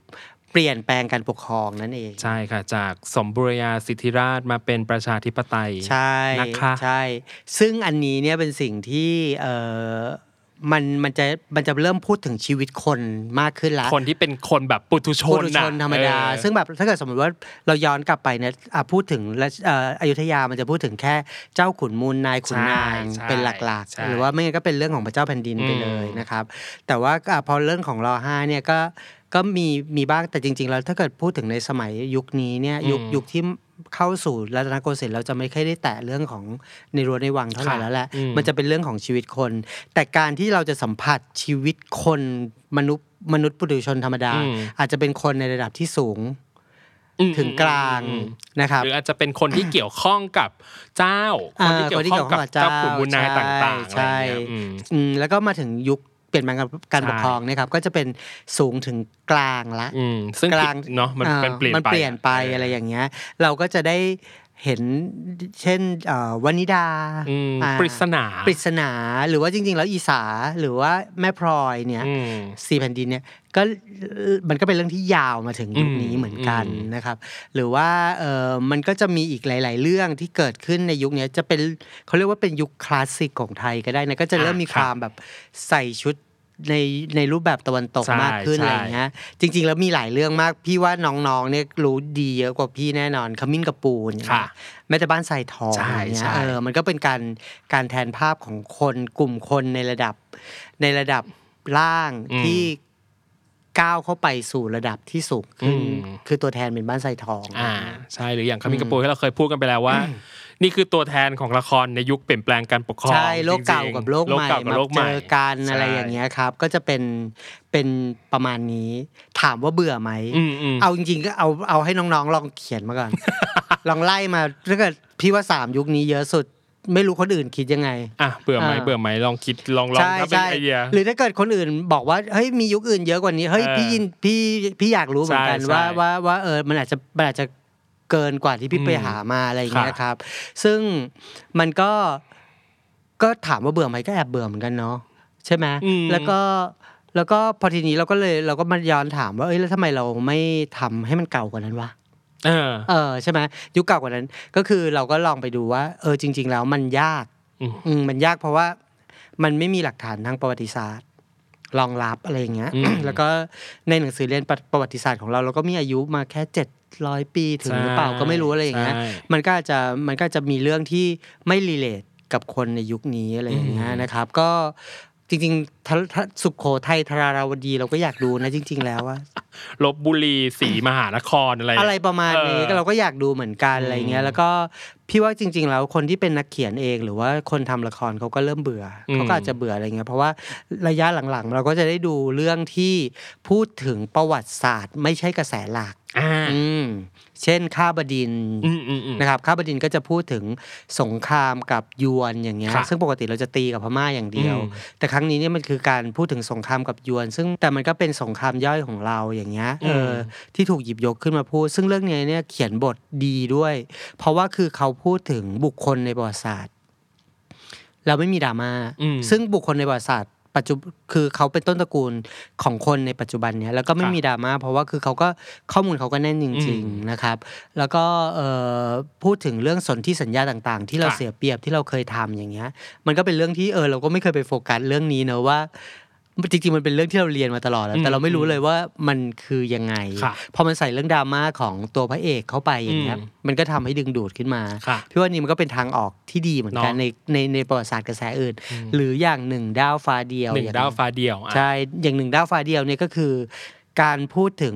เปลี่ยนแปลงการปกครองนั่นเอง ใช่ค่ะ จากสมบูรณาสิทธิราชย์มาเป็นประชาธิปไตยใช่นะคะใช่ ซึ่งอันนี้เนี่ยเป็นสิ่งที่เออ มันมันจะมันจะเริ่มพูดถึงชีวิตคนมากขึ้นละคนที่เป็นคนแบบปุถุชปุนถุชนน่ะธรรมดาเออซึ่งแบบถ้าเกิดสมมติว่าเราย้อนกลับไปเนี่ยอะพูดถึงและเอ่ออยุธยามันจะพูดถึงแค่เจ้าขุนมูลนายขุนนางใช่เป็นหลักใช่ๆหรือว่าไม่งั้นก็เป็นเรื่องของพระเจ้าแผ่นดินไปเลยอืมนะครับ แต่ว่าอะพอเรื่องของรอห้าเนี่ยก็ก็มีมีบ้างแต่จริง ๆ แล้วถ้าเกิดพูดถึงในสมัยยุคนี้เนี่ยยุคยุคที่ เข้าสู่รัตนโกสินทร์เราจะไม่ค่อยได้แตะเรื่องของในรั้วในวังเท่าไหร่ค่ะแล้วแหละอืมมันจะเป็นเรื่องของชีวิตคน แต่การที่เราจะสัมผัสชีวิตคนมนุษย์มนุษย์ปุถุชนธรรมดาอืมอาจจะเป็นคนในระดับที่สูงอืมถึงกลางอืมนะครับหรืออาจจะเป็นคนที่เกี่ยวข้องกับเจ้า คนอ่าที่เกี่ยวข้องกับคนที่เกี่ยวข้องกับเจ้าเจ้าขุนมูลนายต่างๆอะไรใช่เงี้ยอืมอืมแล้วก็มาถึงยุค เปลี่ยนแปลงการการใช่ปกครองเนะครับก็จะเป็นสูงถึงกลางละอืมซึ่งกลางเนาะมันอ่ามันเปลี่ยนมันไปเปลี่ยนไปอะไรอย่างเงี้ย เราก็จะได้ เห็นเช่นเอ่อวนิดาอืมอ่าปริศนาปริศนา หรือว่าจริง ๆ แล้วอีสาหรือว่าแม่พลอยเนี่ยอืมสี่แผ่นดินเนี่ยก็มันก็เป็นเรื่องที่ยาวมาถึงยุคนี้อืมเหมือนกันอืมนะครับ หรือว่าเออมันก็จะมีอีกหลาย ๆ เรื่องที่เกิดขึ้นในยุคนี้จะเป็นเขาเรียกว่าเป็นยุคคลาสสิกของไทยก็ได้นะก็จะเริ่มมีความแบบใส่ชุด ในในรูปแบบตะวันตกใช่มากขึ้นใช่อะไรอย่างเงี้ยจริง ๆ แล้วมีหลายเรื่องมาก พี่ว่าน้องๆเนี่ยรู้ดีเยอะกว่าพี่แน่นอนขมิ้นกับปูนอย่างค่ะเงี้ยแม้แต่บ้านทรายทองใช่อย่างเงี้ใช่ยเออมันก็เป็นการการแทนภาพของคนกลุ่มคนในระดับ ในระดับล่างที่ก้าวเข้าไปสู่ระดับที่สูงขึ้นอืมคือตัวแทนเป็นบ้านทรายทองอ่าใช่หรืออย่างคามิงกระปูที่เราเคยพูดกันไปแล้วว่า นี่คือตัวแทนของละครในยุคเปลี่ยนแปลงการปกครองใช่โลกเก่าจริงๆกับโลกใหม่เก่ากับมาโลกใหเจม่อกันอะไรใช่อย่างเงี้ยครับ ก็จะเป็นเป็นประมาณนี้ถามว่าเบื่อไหมอืมอืมเอาจริงๆก็เอาเอาให้น้องๆ ลองเขียนมาก่อนลองไล่มาถ้าเกิดพี่ว่าสามยุคนี้เยอะสุดไม่รู้คนอื่นคิดยังไง อะเบื่อไหมอ่าเบื่อไหมลองคิดลองลองใช่ถ้าเป็นใช่ไอเดีย หรือถ้าเกิดคนอื่นบอกว่าเฮ้ยมียุคอื่นเยอะกว่านี้เฮ้ยเออพี่ยินพี่พี่อยากรู้เหมือนกันใช่ว่าใช่ว่าว่าเออมันอาจจะมันอาจจะ เกินกว่าที่พี่อืมไปหามาอะไรอย่างเงี้ยค่ะครับ ซึ่งมันก็ก็ถามว่าเบื่อไหมก็แอบเบื่อเหมือนกันเนาะใช่ไหมอืมแล้วก็แล้วก็พอทีนี้เราก็เลยเราก็มาย้อนถามว่าเอ้ยแล้วทำไมเราไม่ทำให้มันเก่ากว่านั้นวะเออเออใช่ไหมยุคเก่ากว่านั้น ก็คือเราก็ลองไปดูว่า เออจริง ๆ แล้วมันยากอืมอืมมันยากเพราะว่ามันไม่มีหลักฐานทางประวัติศาสตร์รองรับอะไรอย่างเงี้ยอืมแล้วก็ในหนังสือเรียนประประวัติศาสตร์ของเราเราก็มีอายุมาแค่เจ็ด ร้อยปีถึงหรือเปล่าก็ไม่รู้อะไรอย่างเงี้ยใช่มันก็อาจจะมันก็จะมีเรื่องที่ไม่รีเลทกับคนในยุคนี้อะไรอย่างเงี้ยอืมนะครับ ก็จริงๆทะทะ สุขโขทัยธาราวดีเราก็อยากดูนะจริง ๆ แล้วว่าลบบุรีศรีมหานครอะไรอะไรประมาณนี้เออก็เราก็อยากดูเหมือนกันอะไรเงี้ย แล้วก็พี่ว่าจริง ๆ แล้วคนที่เป็นนักเขียนเองหรือว่าคนทำละครเขาก็เริ่มเบื่ออมเขาก็อาจจะเบื่ออะไรเงี้ยเพราะว่าระยะหลังๆ เราก็จะได้ดูเรื่องที่พูดถึงประวัติศาสตร์ ไม่ใช่กระแสหลักอ่าอืมเช่นข้าบดินทร์อืมอืมอืมนะครับข้าบดินทร์ก็จะพูดถึงสงครามกับยวนอย่างเงี้ยครับซึ่งปกติเราจะตีกับพม่าอย่างเดียวอืมแต่ครั้งนี้เนี่ยมันคือการพูดถึงสงครามกับยวน ซึ่งแต่มันก็เป็นสงครามย่อยของเราอย่างเงี้ยเอออที่ถูกหยิบยกขึ้นมาพูด ซึ่งเรื่องนี้เนี่ยเขียนบทดีด้วย เพราะว่าคือเขาพูดถึงบุคคลในประวัติศาสตร์เราไม่มีดราม่าอืมซึ่งบุคคลในประวัติศาสตร์ ปัจจุคือเขาเป็นต้นตระกูลของคนในปัจจุบันเนี้ยแล้วก็ไม่ครับมีดราม่าเพราะว่าคือเขาก็ข้อมูลเขาก็แน่นจริง ๆนะครับ แล้วก็เอ่อพูดถึงเรื่องสนธิสัญญาต่างๆ ที่เราค่ะเสียเปรียบที่เราเคยทำอย่างเงี้ย มันก็เป็นเรื่องที่เออเราก็ไม่เคยไปโฟกัสเรื่องนี้เนอะว่า จริงๆมันเป็นเรื่องที่เราเรียนมาตลอดแล้วแต่เราไม่รู้เลยว่ามันคือยังไงค่ะพอมันใส่เรื่องดราม่าของตัวพระเอกเข้าไปอย่างเงี้ยอืมมันก็ทำให้ดึงดูดขึ้นมาค่ะพี่ว่านี่มันก็เป็นทางออกที่ดีเหมือนกันเนาะในในในประวัติศาสตร์กระแสอื่น หรืออย่างหนึ่งดาวฟ้าเดียวหนึ่งอย่ดาวฟ้าเดียวอะใช่อย่างหนึ่งดาวฟ้าเดียวเนี่ยก็คือการพูดถึง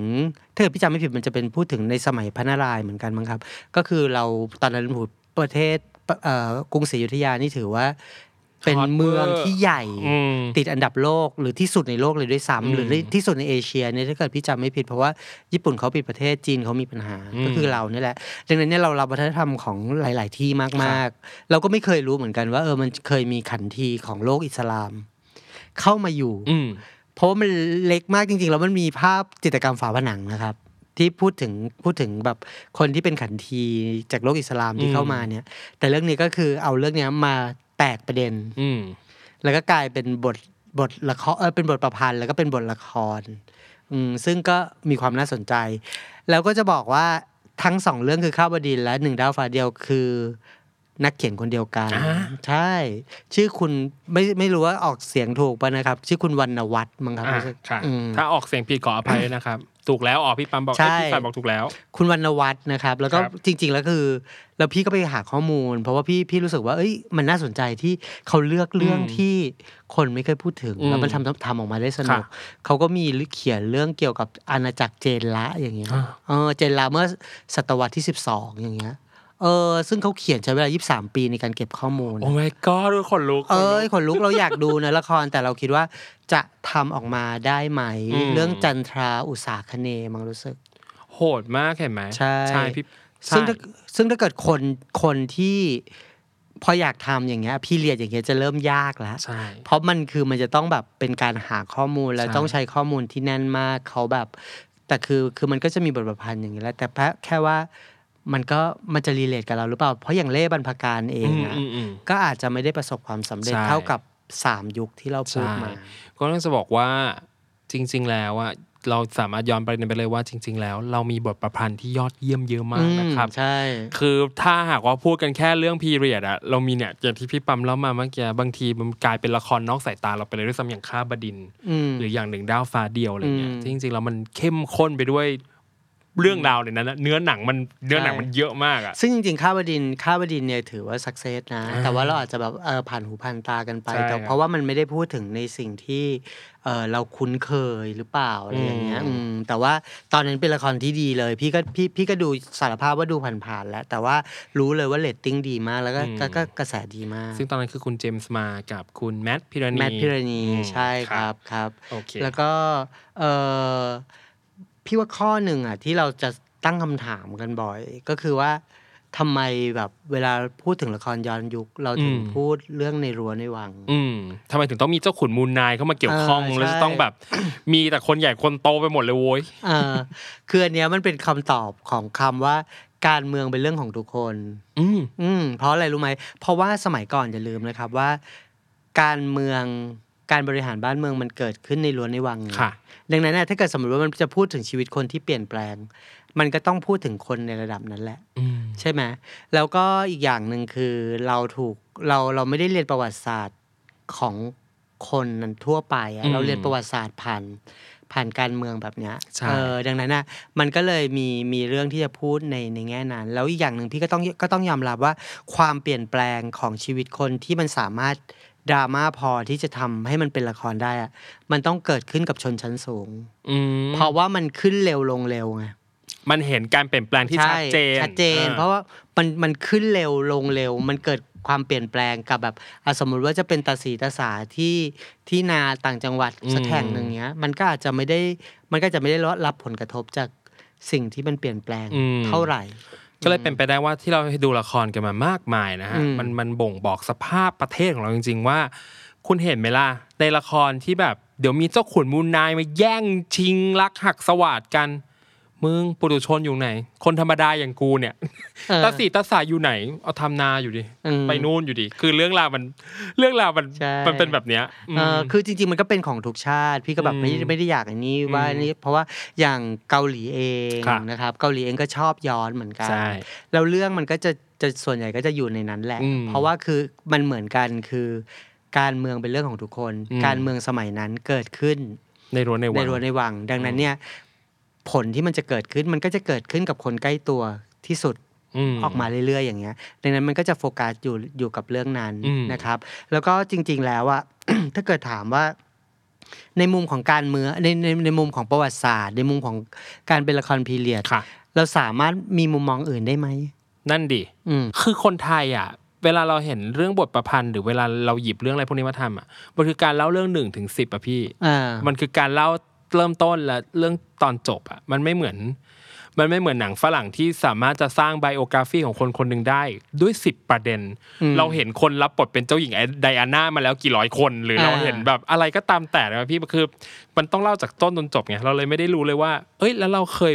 ถ้าเกิดพี่จำไม่ผิดมันจะเป็นพูดถึงในสมัยพระนารายณ์เหมือนกันมั้งครับ ก็คือเราตอนนั้นพูดประเทศเอ่อกรุงศรีอยุธยานี่ถือว่า เป็น Hot เมืองที่ใหญ่อืมติดอันดับโลกหรือที่สุดในโลกเลยด้วยอืมซ้ำหรือที่สุดในเอเชียเนี่ยถ้าเกิดพี่จำไม่ผิดเพราะว่าญี่ปุ่นเขาปิดประเทศจีนเขามีปัญหาอืมก็คือเราเนี่ยแหละดังนั้นเนี่ยเรารับวัฒนธรรมของหลาย ๆ ที่มาก ๆ เราก็ไม่เคยรู้เหมือนกันว่าเออมันเคยมีขันทีของโลกอิสลาม เข้ามาอยู่อืมเพราะว่ามันเล็กมากจริง ๆ แล้วมันมีภาพจิตรกรรมฝาผนังนะครับที่พูดถึงพูดถึงแบบคนที่เป็นขันทีจากโลกอิสลามที่อืมเข้ามาเนี่ย แต่เรื่องนี้ก็คือเอาเรื่องเนี้ยมา แตกประเด็น อืมแล้วก็กลายเป็นบทบทละครเออเป็นบทประพันธ์แล้วก็เป็นบทละคร อืมซึ่งก็มีความน่าสนใจ แล้วก็จะบอกว่าทั้งสองเรื่องคือข้าวบดินทร์และหนึ่งดาวฟ้าเดียวคือนักเขียนคนเดียวกันอ่าใช่ ชื่อคุณไม่ไม่รู้ว่าออกเสียงถูกปะนะครับ ชื่อคุณวรรณวัฒน์มั้งครับอะรู้สึกค่ะอืมถ้าออกเสียงผิดขออภัยด้วยนะครับ ถูกแล้วอ๋อพี่ปั๊มบอกใช่เอ้ยพี่ฝ่ายบอกถูกแล้ว คุณวรรณวัฒน์นะครับ แล้วก็ครับจริง ๆ แล้วคือ แล้วพี่ก็ไปหาข้อมูล เพราะว่าพี่พี่รู้สึกว่าเอ้ยมันน่าสนใจที่เขาเลือกเรื่องอืมที่คนไม่เคยพูดถึงอืมแล้วมันทำทำออกมาได้สนุกค่ะเขาก็มีเขียนเรื่องเกี่ยวกับอาณาจักรเจนละอย่างเงี้ยอ่าเออเจนละเมื่อศตวรรษที่สิบสองอย่างเงี้ย เออซึ่งเขาเขียนใช้เวลา 23 ปีในการเก็บข้อมูล โอ้ my god ด้วยคนลุก เอ้ยขนลุกขนลุกเราอยากดูนะละครแต่เราคิดว่าจะทำออกมาได้ไหมอืมเรื่องจันทราอุตสาคเนย์มังรู้สึก โหดมากเห็นไหมใช่ใช่พี่ซึ่งใช่ถ้าซึ่งถ้าเกิดคนคนที่พออยากทำอย่างเงี้ยพี่เรียดอย่างเงี้ยจะเริ่มยากแล้วใช่เพราะมันคือมันจะต้องแบบเป็นการหาข้อมูลแล้วใช่ต้องใช้ข้อมูลที่แน่นมากเขาแบบ แต่คือคือมันก็จะมีบทประพันธ์อย่างนี้แหละแต่แค่แค่ว่า มันก็มันจะรีเลทกับเราหรือเปล่า เพราะอย่างเล่บรรพการเองอืมอะอืมอืมก็อาจจะไม่ได้ประสบความสำเร็จใช่เท่ากับสามยุคที่เราพูดใช่มา ก็ต้องจะบอกว่าจริง ๆ แล้วอะเราสามารถย้อนไปไปเลยว่าจริง ๆ แล้ว เรามีบทประพันธ์ที่ยอดเยี่ยมเยอะมากนะครับอืมใช่คือถ้าหากว่าพูดกันแค่เรื่องพีเรียดอะเรามีเนี่ยอย่างที่พี่ปั๊มเล่ามาเมื่อกี้บางทีมันกลายเป็นละครนอกสายตาเราไปเลยด้วยซ้ำอย่างข้าบดินทร์อืมหรืออย่างหนึ่งดาวฟ้าเดียวอะไรเงี้ยอืมจริงๆแล้วมันเข้มข้นไปด้วย เรื่องราวในนั้นนะเนื้อหนังมันเนื้อหนังใช่มันเยอะมากอะซึ่งจริงๆข้าวดินข้าวดินเนี่ยถือว่าสักเซสนะอ่าแต่ว่าเราอาจจะแบบเออผ่านหูผ่านตากันไปใช่แต่ครับเพราะว่ามันไม่ได้พูดถึงในสิ่งที่เออเราคุ้นเคยหรือเปล่าอะไรอย่างเงี้ยอืมอืมแต่ว่าตอนนั้นเป็นละครที่ดีเลย พี่ก็พี่พี่ก็ดูสารภาพว่าดูผ่านๆแล้ว แต่ว่ารู้เลยว่าเรตติ้งดีมากแล้วก็ก็ก็กระแสดีมาก ซึ่งตอนนั้นคือคุณเจมส์มากับคุณแมทภีรนีย์แมทภีรนีย์อืมใช่ครับครับโอเคแล้วก็เออ พี่ว่าข้อหนึ่งอะที่เราจะตั้งคำถามกันบ่อย ก็คือว่าทำไมแบบเวลาพูดถึงละครย้อนยุค เราถึงอืมพูดเรื่องในรั้วในวัง อืมทำไมถึงต้องมีเจ้าขุนมูลนายเข้ามาเกี่ยวข้องเออใช่แล้วจะต้องแบบ มีแต่คนใหญ่คนโตไปหมดเลยโว้ยเออคืออันเนี้ยมันเป็นคำตอบของคำว่าการเมืองเป็นเรื่องของทุกคน อืมอืมเพราะอะไรรู้ไหมเพราะว่าสมัยก่อนอย่าลืมนะครับว่า การเมืองการบริหารบ้านเมืองมันเกิดขึ้นในรั้วในวังไงค่ะ ดังนั้นนะถ้าเกิดสมมติว่ามันจะพูดถึงชีวิตคนที่เปลี่ยนแปลง มันก็ต้องพูดถึงคนในระดับนั้นแหละอืมใช่ไหมแล้วก็อีกอย่างหนึ่งคือเราถูกเราเราไม่ได้เรียนประวัติศาสตร์ของคนนั้นทั่วไปอะอืมเราเรียนประวัติศาสตร์ผ่านผ่านการเมืองแบบเนี้ยใช่เออดังนั้นนะมันก็เลยมีมีเรื่องที่จะพูดในในแง่นั้น แล้วอีกอย่างหนึ่งพี่ก็ต้องก็ต้องยอมรับว่าความเปลี่ยนแปลงของชีวิตคนที่มันสามารถ ดราม่าพอที่จะทำให้มันเป็นละครได้อะมันต้องเกิดขึ้นกับชนชั้นสูงอืมเพราะว่ามันขึ้นเร็วลงเร็วไงมันเห็นการเปลี่ยนแปลงที่ชัดเจนชัดเจนอ่เพราะว่ามันมันขึ้นเร็วลงเร็ว มันเกิดความเปลี่ยนแปลงกับแบบอะสมมุติว่าจะเป็นตาสีตาสาที่ที่นาต่างจังหวัดสักแห่งหนึ่งเนี้ย มันก็อาจจะไม่ได้มันก็จะไม่ได้รับผลกระทบจากสิ่งที่มันเปลี่ยนแปลงอืมเท่าไหร่ ก็เลยเป็นไปได้ว่าที่เราดูละครกันมามากมายนะฮะอืมมันมันบ่งบอกสภาพประเทศของเราจริง ๆ ว่า คุณเห็นไหมล่ะในละครที่แบบเดี๋ยวมีเจ้าขุนมูลนายมาแย่งชิงรักหักสวาดกัน มึงปุถุชนอยู่ไหน คนธรรมดาอย่างกูเนี่ยเออตาสีตาสายอยู่ไหน เอาทำนาอยู่ดิอืมไปนู่นอยู่ดิคือเรื่องราวมันเรื่องราวมันใช่มันเป็นแบบเนี้ยอืมเออคือจริง ๆ มันก็เป็นของทุกชาติ พี่ก็แบบไม่อืมไม่ได้อยากอันนี้ว่าอืมนี่เพราะว่าอย่างเกาหลีเองครับนะครับ เกาหลีเองก็ชอบย้อนเหมือนกันใช่แล้วเรื่องมันก็จะจะส่วนใหญ่ก็จะอยู่ในนั้นแหละอืมเพราะว่าคือมันเหมือนกันคือการเมืองเป็นเรื่องของทุกคนอืมการเมืองสมัยนั้นเกิดขึ้นในรั้วในในวังรั้วในวัง ดังนั้นเนี่ย ผลที่มันจะเกิดขึ้นมันก็จะเกิดขึ้นกับคนใกล้ตัวที่สุดมออกมาเรื่อย ๆ อย่างเงี้ย ดังนั้นมันก็จะโฟกัสอยู่อยู่กับเรื่องนั้นอืมนะครับ แล้วก็จริง ๆ แล้วอะถ้าเกิดถามว่าในมุมของการเมืองในในในมุมของประวัติศาสตร์ ในมุมของการเป็นละครพีเรียดค่ะเราสามารถมีมุมมองอื่นได้ไหม นั่นดิอืมคือคนไทยอะ เวลาเราเห็นเรื่องบทประพันธ์ หรือเวลาเราหยิบเรื่องอะไรพวกนี้มาทำอะมันคือการเล่าเรื่องหนึ่งถึงสิบอะพี่อ่ามันคือการเล่า เริ่มต้นและเรื่องตอนจบอะมันไม่เหมือน มันไม่เหมือนหนังฝรั่งที่สามารถจะสร้างไบโอกราฟีของคนคนหนึ่งได้ด้วยสิบประเด็นอืมเราเห็นคนรับบทเป็นเจ้าหญิงไดอาน่ามาแล้วกี่ร้อยคน หรือเราอ่าเห็นแบบอะไรก็ตามแต่นะพี่คือ มันต้องเล่าจากต้นจนจบไงเราเลยไม่ได้รู้เลยว่า เอ้ยแล้วเราเคย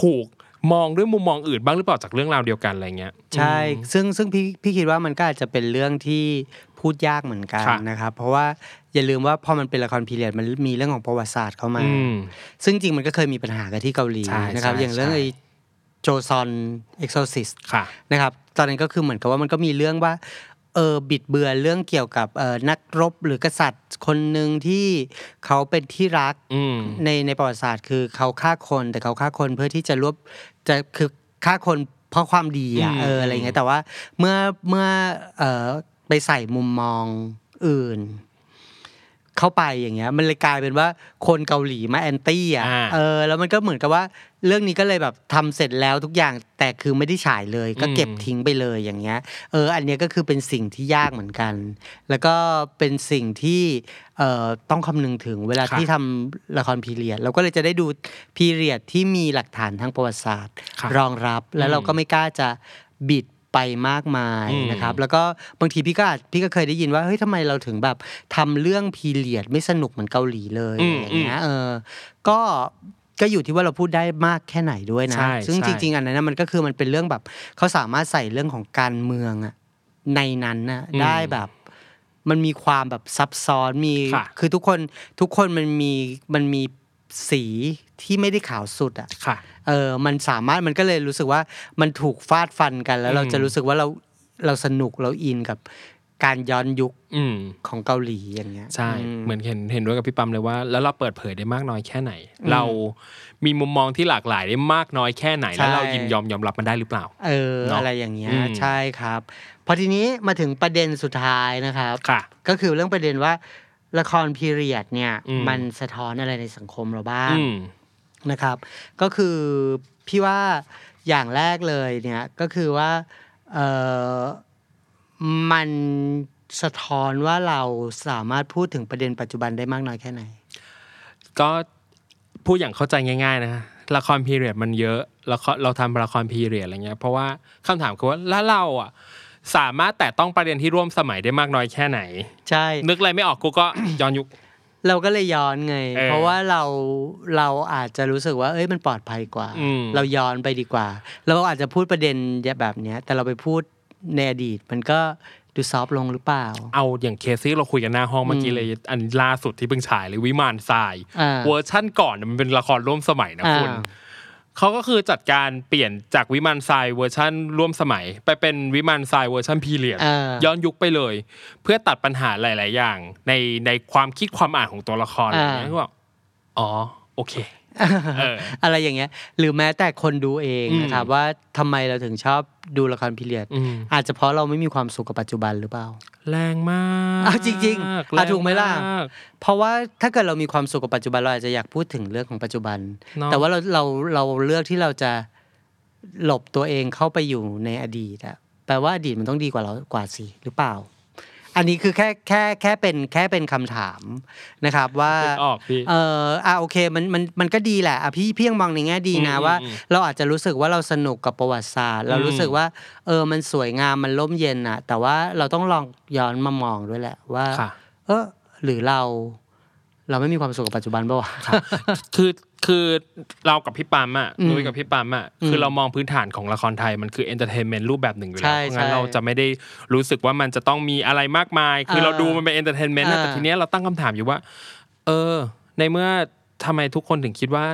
ถูกมองด้วยมุมมองอื่นบ้างหรือเปล่าจากเรื่องราวเดียวกันอะไรเงี้ยใช่ ซึ่งซึ่งพี่พี่คิดว่ามันก็อาจจะเป็นเรื่องที่ พูดยากเหมือนกันค่ะนะครับเพราะว่าอย่าลืมว่าพอมันเป็นละคร period มันมีเรื่องของประวัติศาสตร์เข้ามาอืมซึ่งจริงมันก็เคยมีปัญหากันที่เกาหลีใช่นะครับใช่อย่างเรื่องใช่ไอ้โจซอนเอ็กโซซิสค่ะนะครับตอนนั้นก็คือเหมือนกับว่ามันก็มีเรื่องว่าเออบิดเบือนเรื่องเกี่ยวกับเออนักรบหรือกษัตริย์คนหนึ่งที่เขาเป็นที่รักอืมในในประวัติศาสตร์ คือเขาฆ่าคนแต่เขาฆ่าคนเพื่อที่จะรวบจะคือฆ่าคนเพราะความดีอะอืมเอออะไรเงี้ยแต่ว่าเมื่อเมื่อเออ ไปใส่มุมมองอื่น เข้าไปอย่างเงี้ย มันเลยกลายเป็นว่าคนเกาหลีมาแอนตี้อะอ่าเออ แล้วมันก็เหมือนกับว่า เรื่องนี้ก็เลยแบบทำเสร็จแล้วทุกอย่างแต่คือไม่ได้ฉายเลย ก็เก็บอืมทิ้งไปเลยอย่างเงี้ย เออ อันเนี้ยก็คือเป็นสิ่งที่ยากเหมือนกัน แล้วก็เป็นสิ่งที่เอ่อต้องคำนึงถึงเวลาครับที่ทำละครพีเรียดเราก็เลยจะได้ดูพีเรียดที่มีหลักฐานทางประวัติศาสตร์ครับรองรับแล้วอืมเราก็ไม่กล้าจะบิด ไปมากมายอืมนะครับ แล้วก็บางทีพี่ก็อาจพี่ก็เคยได้ยินว่าเฮ้ยทำไมเราถึงแบบทำเรื่องพีเรียดไม่สนุกเหมือนเกาหลีเลยอืมอย่างเงี้ยเออก็ก็อยู่ที่ว่าเราพูดได้มากแค่ไหนด้วยนะใช่ซึ่งใช่จริง ๆ อันนั้นนะมันก็คือมันเป็นเรื่องแบบเขาสามารถใส่เรื่องของการเมืองอะในนั้นนะได้แบบมันมีความแบบซับซ้อนมีค่ะคือทุกคนทุกคนมันมีมันมี สีที่ไม่ได้ขาวสุดอะค่ะ เออมันสามารถมันก็เลยรู้สึกว่ามันถูกฟาดฟันกัน แล้วเราอืมจะรู้สึกว่าเราเราสนุกเราอินกับการย้อนยุคอืมของเกาหลีอย่างเงี้ยใช่อืเหมือนเห็นเห็นด้วยกับพี่ปั๊มเลยว่า แล้วเราเปิดเผยได้มากน้อยแค่ไหน เรามีมุมมองที่หลากหลายได้มากน้อยแค่ไหน แล้วเรายินยอมยอมรับมันได้หรือเปล่า เออเนอะอะไรอย่างเงี้ยอืมใช่ครับพอทีนี้มาถึงประเด็นสุดท้ายนะครับค่ะก็คือเรื่องประเด็นว่า ละครพีเรียดเนี่ยอืมมันสะท้อนอะไรในสังคมเราบ้างอืมนะครับ ก็คือพี่ว่าอย่างแรกเลยเนี่ยก็คือว่าเออมันสะท้อนว่าเราสามารถพูดถึงประเด็นปัจจุบันได้มากน้อยแค่ไหน ก็พูดอย่างเข้าใจง่าย ๆ นะละครพีเรียดมันเยอะละครเราทำละครพีเรียดอะไรเงี้ยเพราะว่าคำถามคือว่าแล้วเราอะ สามารถแต่ต้องประเด็นที่ร่วมสมัยได้มากน้อยแค่ไหน ใช่ นึกอะไรไม่ออกกูก็ย้อนยุค เราก็เลยย้อนไงเออเพราะว่าเราเราอาจจะรู้สึกว่าเอ้ยมันปลอดภัยกว่าอืมเราย้อนไปดีกว่า เราอาจจะพูดประเด็นแบบเนี้ย แต่เราไปพูดในอดีตมันก็ดู soft ลงหรือเปล่า เอาอย่างเคสที่เราคุยกันหน้าห้องเมื่อกี้เลย อันล่าสุดที่เพิ่งฉายเลยวิมานทรายอ่าเวอร์ชั่นก่อนมันเป็นละครร่วมสมัยนะคุณอ่า เขาก็คือจัดการเปลี่ยนจากวิมานทรายเวอร์ชั่นร่วมสมัย ไปเป็นวิมานทรายเวอร์ชั่นพีเรียดอ่าย้อนยุคไปเลย เพื่อตัดปัญหาหลาย ๆ อย่าง ในในความคิดความอ่านของตัวละครอะไรอ่าเงี้ยก็บอกอ๋อโอเคเอออะไรอย่างเงี้ย หรือแม้แต่คนดูเองอืมนะครับว่าทำไมเราถึงชอบดูละครพีเรียดอืมอาจจะเพราะเราไม่มีความสุขกับปัจจุบันหรือเปล่า แรงมากอ้าวจริงๆอะแรงถูกไหมล่ะากเพราะว่าถ้าเกิดเรามีความสุขกับปัจจุบันเราอาจจะอยากพูดถึงเรื่องของปัจจุบันเนอะแต่ว่าเราเราเราเลือกที่เราจะหลบตัวเองเข้าไปอยู่ในอดีตอะแปลว่าอดีตมันต้องดีกว่าเรากว่าสิหรือเปล่า อันนี้คือแค่แค่แค่เป็นแค่เป็นคำถามนะครับว่านึกออกพี่เอออะโอเคมันมันมันก็ดีแหละอะพี่พี่ยังมองในแง่ดีนะอืมว่าอืมเราอาจจะรู้สึกว่าเราสนุกกับประวัติศาสตร์ เรารู้สึกว่า เออมันสวยงามมันร่มเย็นอะ แต่ว่าเราต้องลองย้อนมามองด้วยแหละว่าค่ะเออหรือเราเราไม่มีความสุขกับปัจจุบันป่าวะคือ คือเรากับพี่ปั๊มอะอืมนุ้ยกับพี่ปั๊มอะอืมคือเรามองพื้นฐานของละครไทยมันคือ entertainment รูปแบบหนึ่งอยู่แล้วใช่เพราะงั้นใช่เราจะไม่ได้รู้สึกว่ามันจะต้องมีอะไรมากมาย คือเออเราดูมันเป็น entertainment นะเออแต่ทีเนี้ยเราตั้งคำถามอยู่ว่า เออ ในเมื่อทำไมทุกคนถึงคิดว่า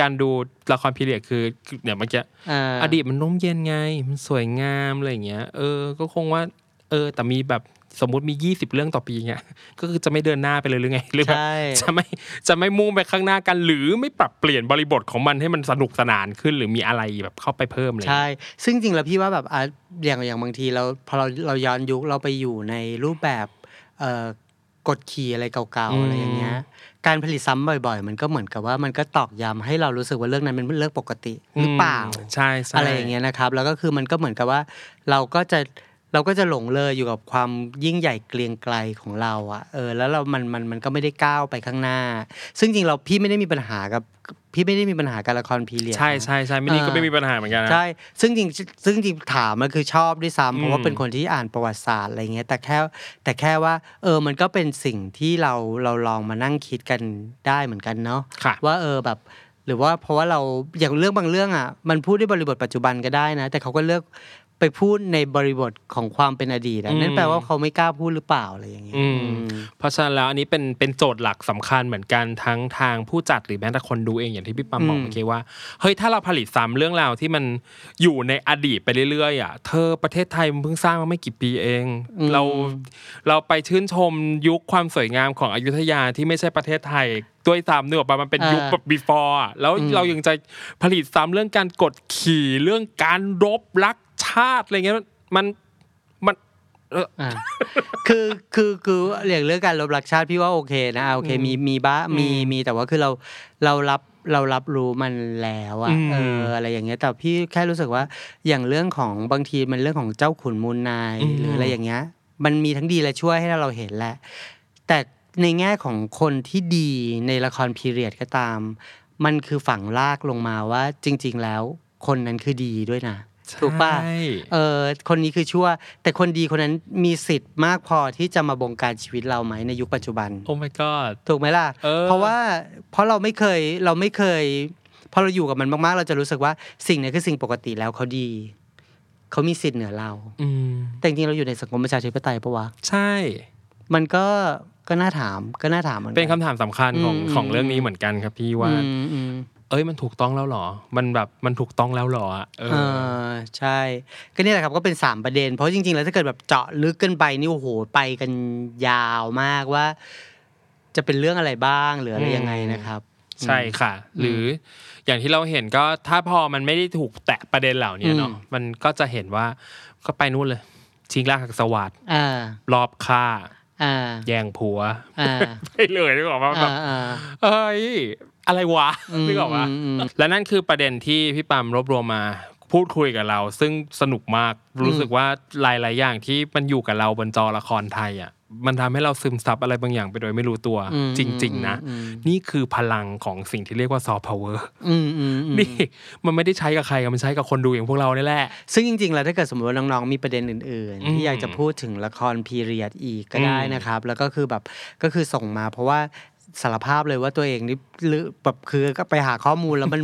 การดูละครพีเรียดคือเนี่ยเมื่อกี้อ่าอดีตมันร่มเย็นไง มันสวยงามอะไรอย่างเงี้ย เออ ก็คงว่า เออ แต่มีแบบ สมมุติมียี่สิบเรื่องต่อปีเงี้ยก็คือจะไม่เดินหน้าไปเลยหรือไงหรือแบบใช่จะไม่จะไม่มุ่งไปข้างหน้ากัน หรือไม่ปรับเปลี่ยนบริบทของมันให้มันสนุกสนานขึ้น หรือมีอะไรแบบเข้าไปเพิ่มอะไรอย่างใช่เงี้ยซึ่งจริงแล้วพี่ว่าแบบอะอย่างอย่างบางทีเราพอเราเราย้อนยุคเราไปอยู่ในรูปแบบเอ่อกดขี่อะไรเก่าอืๆมอะไรอย่างเงี้ย การผลิตซ้ำบ่อย ๆ มันก็เหมือนกับว่ามันก็ตอกย้ำให้เรารู้สึกว่าเรื่องนั้นเป็นเรื่องปกติหรือเปล่ามใช่ใช่อะไรอย่างเงี้ยนะครับ แล้วก็คือมันก็เหมือนกับว่าเราก็จะ เราก็จะหลงเลยอยู่กับความยิ่งใหญ่เกรียงไกรของเราอะเออแล้วเรา มันมันมันก็ไม่ได้ก้าวไปข้างหน้า ซึ่งจริงเราพี่ไม่ได้มีปัญหากับพี่ไม่ได้มีปัญหากับละครพีเรียดใช่นะใช่ใช่ไม่นี่เออก็ไม่มีปัญหาเหมือนกันนะใช่ซึ่งจริงซึ่งจริงถามมันคือชอบด้วยซ้ำเพราะว่าอืมเป็นคนที่อ่านประวัติศาสตร์อะไรเงี้ยแต่แค่แต่แค่ว่าเออมันก็เป็นสิ่งที่เราเราลองมานั่งคิดกันได้เหมือนกันเนาะค่ะว่าเออแบบหรือว่าเพราะว่าเราอย่างเรื่องบางเรื่องอะมันพูดด้วยบริบทปัจจุบันก็ได้นะ แต่เขาก็เลือก ไปพูดในบริบทของความเป็นอดีตอะอืมนั่นแปลว่าเขาไม่กล้าพูดหรือเปล่าอะไรอย่างเงี้ยอืมอืมเพราะฉะนั้นแล้วอันนี้เป็นเป็นโจทย์หลักสำคัญเหมือนกันทั้งทางผู้จัดหรือแม้แต่คนดูเองอย่างที่พี่ปั๊มบอกอืมเมื่อกี้ว่าเฮ้ยถ้าเราผลิตซ้ำเรื่องราวที่มันอยู่ในอดีตไปเรื่อยๆอะเธอประเทศไทยมันเพิ่งสร้างมาไม่กี่ปีเอง เราเราไปชื่นชมยุคความสวยงามของอยุธยาที่ไม่ใช่ประเทศไทยด้วยซ้ำเนื้ออกปะมันเป็นยุคแบบ before อะแล้วเรายังจะผลิตซ้ำเรื่องการกดขี่เรื่องการรบรักชาติอะไรเงี้ยมันมันเอออ่าคือคือคืออย่างเรื่องการลบหลักชาติพี่ว่าโอเคนะโอเคมีมีบ้ามีมีแต่ว่าคือเราเรารับเรารับรู้มันแล้วอะอืมเอออะไรอย่างเงี้ยแต่พี่แค่รู้สึกว่าอย่างเรื่องของบางทีมันเรื่องของเจ้าขุนมูลนายอืมหรืออะไรอย่างเงี้ย มันมีทั้งดีและช่วยให้เราเห็นแหละ แต่ในแง่ของคนที่ดีในละครพีเรียดก็ตาม มันคือฝังลากลงมาว่าจริง ๆ แล้วคนนั้นคือดีด้วยนะ ถูกป่ะใช่เออคนนี้คือชั่ว แต่คนดีคนนั้นมีสิทธิ์มากพอที่จะมาบงการชีวิตเราไหมในยุคปัจจุบันโอ้ my god ถูกไหมล่ะเออเพราะว่าเพราะเราไม่เคยเราไม่เคยพอเราอยู่กับมันมากๆ เราจะรู้สึกว่าสิ่งนี้คือสิ่งปกติแล้วเขาดีเขามีสิทธิ์เหนือเราอืมแต่จริงๆเราอยู่ในสังคมประชาธิปไตยปะวะใช่ มันก็ก็น่าถามก็น่าถามเหมือนกัเป็นคำถามสำคัญของอืมของเรื่องนี้เหมือนกันครับพี่ว่าอืมอืม เอ้ยมันถูกต้องแล้วเหรอ มันแบบมันถูกต้องแล้วเหรออะเอเอออใช่ ก็นี่แหละครับก็เป็นสามประเด็น เพราะจริงๆ แล้วถ้าเกิดแบบเจาะลึกกันไปนี่โอ้โหไปกันยาวมากว่า จะเป็นเรื่องอะไรบ้างหรืออะไรยังไงนะครับ ใช่ค่ะ หรืออย่างที่เราเห็นก็ถ้าพอมันไม่ได้ถูกแตะประเด็นเหล่านี้เนาะอืมมันก็จะเห็นว่าก็ไปนู่นเลย ชิงรากหักสวัสดอ่ารอบฆ่าอ่าแย่งผัวอ่าไปเลยนึกออกว่าแบอ่าบอ่าเอ้ย อะไรวะอืมนึกออกว่าอืมอืมและนั่นคือประเด็นที่พี่ปามรวบรวมมาพูดคุยกับเรา ซึ่งสนุกมากรู้สึกว่าหลาย ๆ อย่างที่มันอยู่กับเราบนจอละครไทยอะมันทำให้เราซึมซับอะไรบางอย่างไปโดยไม่รู้ตัวอืมจริง ๆ นะอืมนี่คือพลังของสิ่งที่เรียกว่าซอฟต์พาวเวอร์อืมอืมอืมนี่มันไม่ได้ใช้กับใครอะมันใช้กับคนดูอย่างพวกเรานี่แหละ ซึ่งจริง ๆ แล้วถ้าเกิดสมมติว่าน้องๆมีประเด็นอื่นอืๆมที่อยากจะพูดถึงละครพีเรียดอีกก็ได้อืมนะครับ แล้วก็คือแบบก็คือส่งมาเพราะว่า สารภาพเลยว่าตัวเองนี่หรือแบบคือก็ไปหาข้อมูลแล้วมัน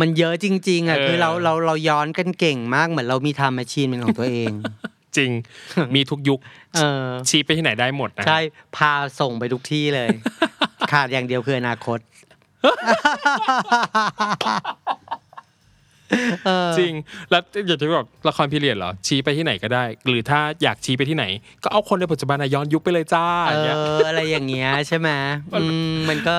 มันเยอะจริง ๆอะคือเราเราเราย้อนกันเก่งมากเหมือนเรามี time machine เป็นของตัวเอง จริงมีทุกยุคเออชี้ไปที่ไหนได้หมดนะใช่พาส่งไปทุกที่เลย ขาดอย่างเดียวคืออนาคตเอเออ จริง แล้วอยากจะบอกละครพีเรียดเหรอ ชี้ไปที่ไหนก็ได้ หรือถ้าอยากชี้ไปที่ไหน ก็เอาคนในปัจจุบันอะย้อนยุคไปเลยจ้าเออย่างเงี้ยออะไรอย่างเงี้ยใช่ไหมอืมมันก็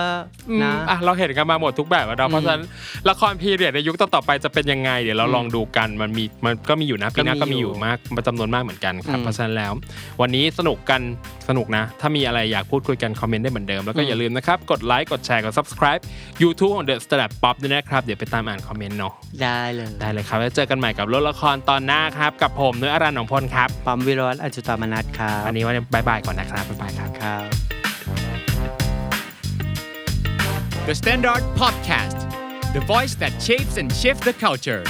อืมนะอะเราเห็นกันมาหมดทุกแบบแล้วเนาะเพราะฉะนั้นละครพีเรียดในยุคต่อๆไปจะเป็นยังไง เดี๋ยวเราลองดูกันมันมีมันก็มีอยู่นะปีหน้าก็ก็มีมีออยู่ยู่มากจำนวนมากเหมือนกันครับอืมเพราะฉะนั้นแล้ว วันนี้สนุกกันสนุกนะ ถ้ามีอะไรอยากพูดคุยกันคอมเมนต์ได้เหมือนเดิมแล้วก็อืมอย่าลืมนะครับกดไลค์กดแชร์กด subscribe YouTube ของ The Standard Pop ด้วยนะครับเดี๋ยวไปตามอ่านคอมเมนต์เนาะได้เลย ได้เลยครับแล้วเจอกันใหม่กับรถละครตอนหน้าครับ กับผมเนื้ออารันของพลครับปั๊มวิโรจน์อจุตามนัทครับวันนี้วันบายบายก่อนนะครับบ๊ายบายครับครับ The Standard Podcast, the voice that shapes and shifts the culture.